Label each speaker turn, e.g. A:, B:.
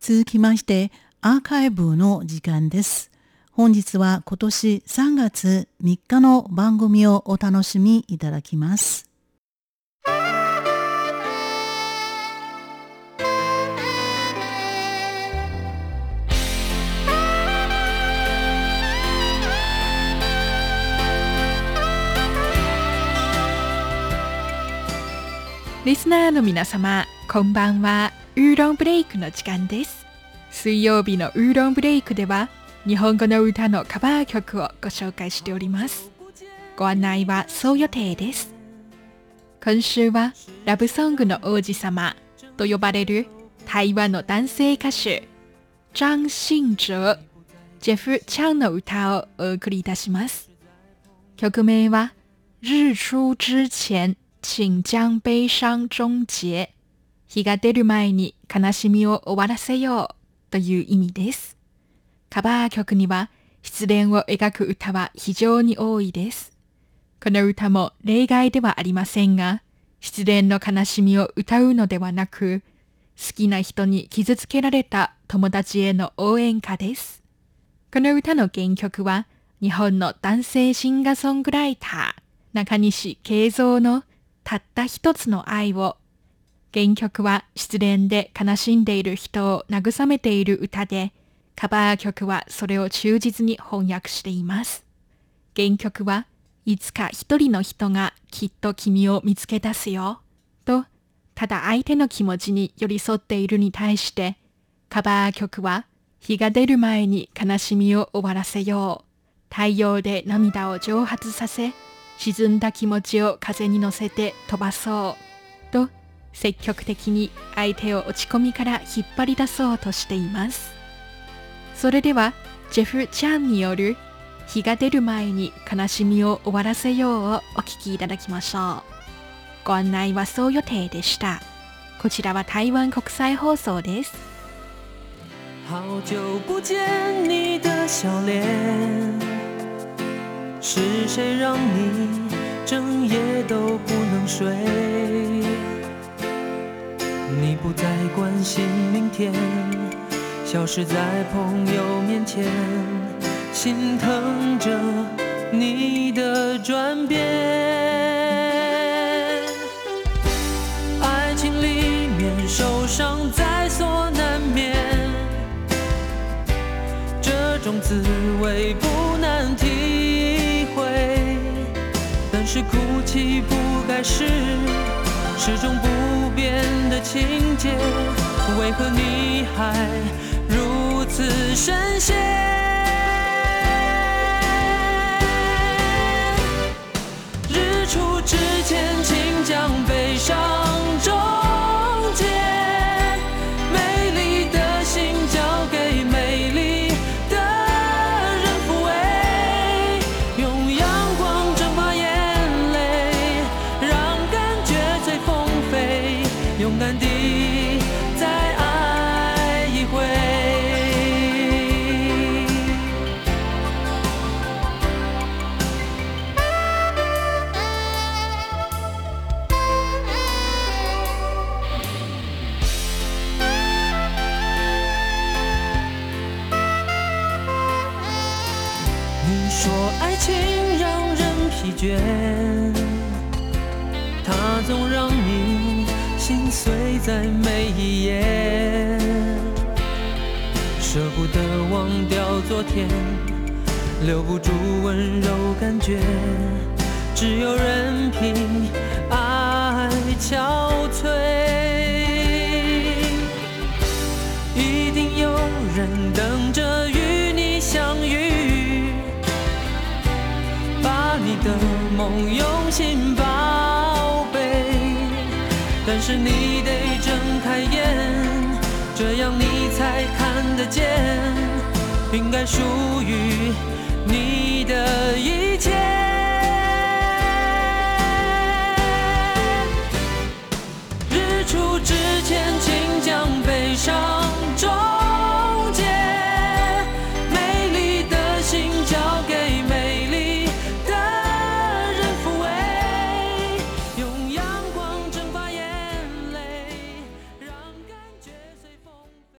A: 続きましてアーカイブの時間です。本日は今年3月3日の番組をお楽しみいただきます。
B: リスナーの皆様、こんばんは。ウーロンブレイクの時間です。水曜日のウーロンブレイクでは、日本語の歌のカバー曲をご紹介しております。ご案内はそう予定です。今週はラブソングの王子様と呼ばれる台湾の男性歌手、張信哲、ジェフ・チャンの歌をお送りいたします。曲名は、日出之前请将悲傷終結。日が出る前に悲しみを終わらせようという意味です。カバー曲には失恋を描く歌は非常に多いです。この歌も例外ではありませんが、失恋の悲しみを歌うのではなく、好きな人に傷つけられた友達への応援歌です。この歌の原曲は、日本の男性シンガーソングライター、中西慶三のたった一つの愛を。原曲は失恋で悲しんでいる人を慰めている歌で、カバー曲はそれを忠実に翻訳しています。原曲はいつか一人の人がきっと君を見つけ出すよ。と、ただ相手の気持ちに寄り添っているに対して、カバー曲は日が出る前に悲しみを終わらせよう。太陽で涙を蒸発させ、沈んだ気持ちを風に乗せて飛ばそうと積極的に相手を落ち込みから引っ張り出そうとしています。それではジェフ・チャンによる日が出る前に悲しみを終わらせようをお聞きいただきましょう。ご案内はそう予定でした。こちらは台湾国際放送です。好久不见你的笑脸是谁让你整夜都不能睡？你不再关心明天，消失在朋友面前，心疼着你的转变。爱情里面受伤在所难免，这种滋味不难体。但是哭泣不该是始终不变的情节，为何你还如此深陷？勇敢地再爱一回你说爱情让人疲倦它总让你心碎在每一页，舍不得忘掉昨天，留不住温柔感觉，只有任凭爱憔悴，一定有人等着与你相遇，把你的。梦用心宝贝，但是你得睁开眼，这样你才看得见，应该属于你的一切。日出之。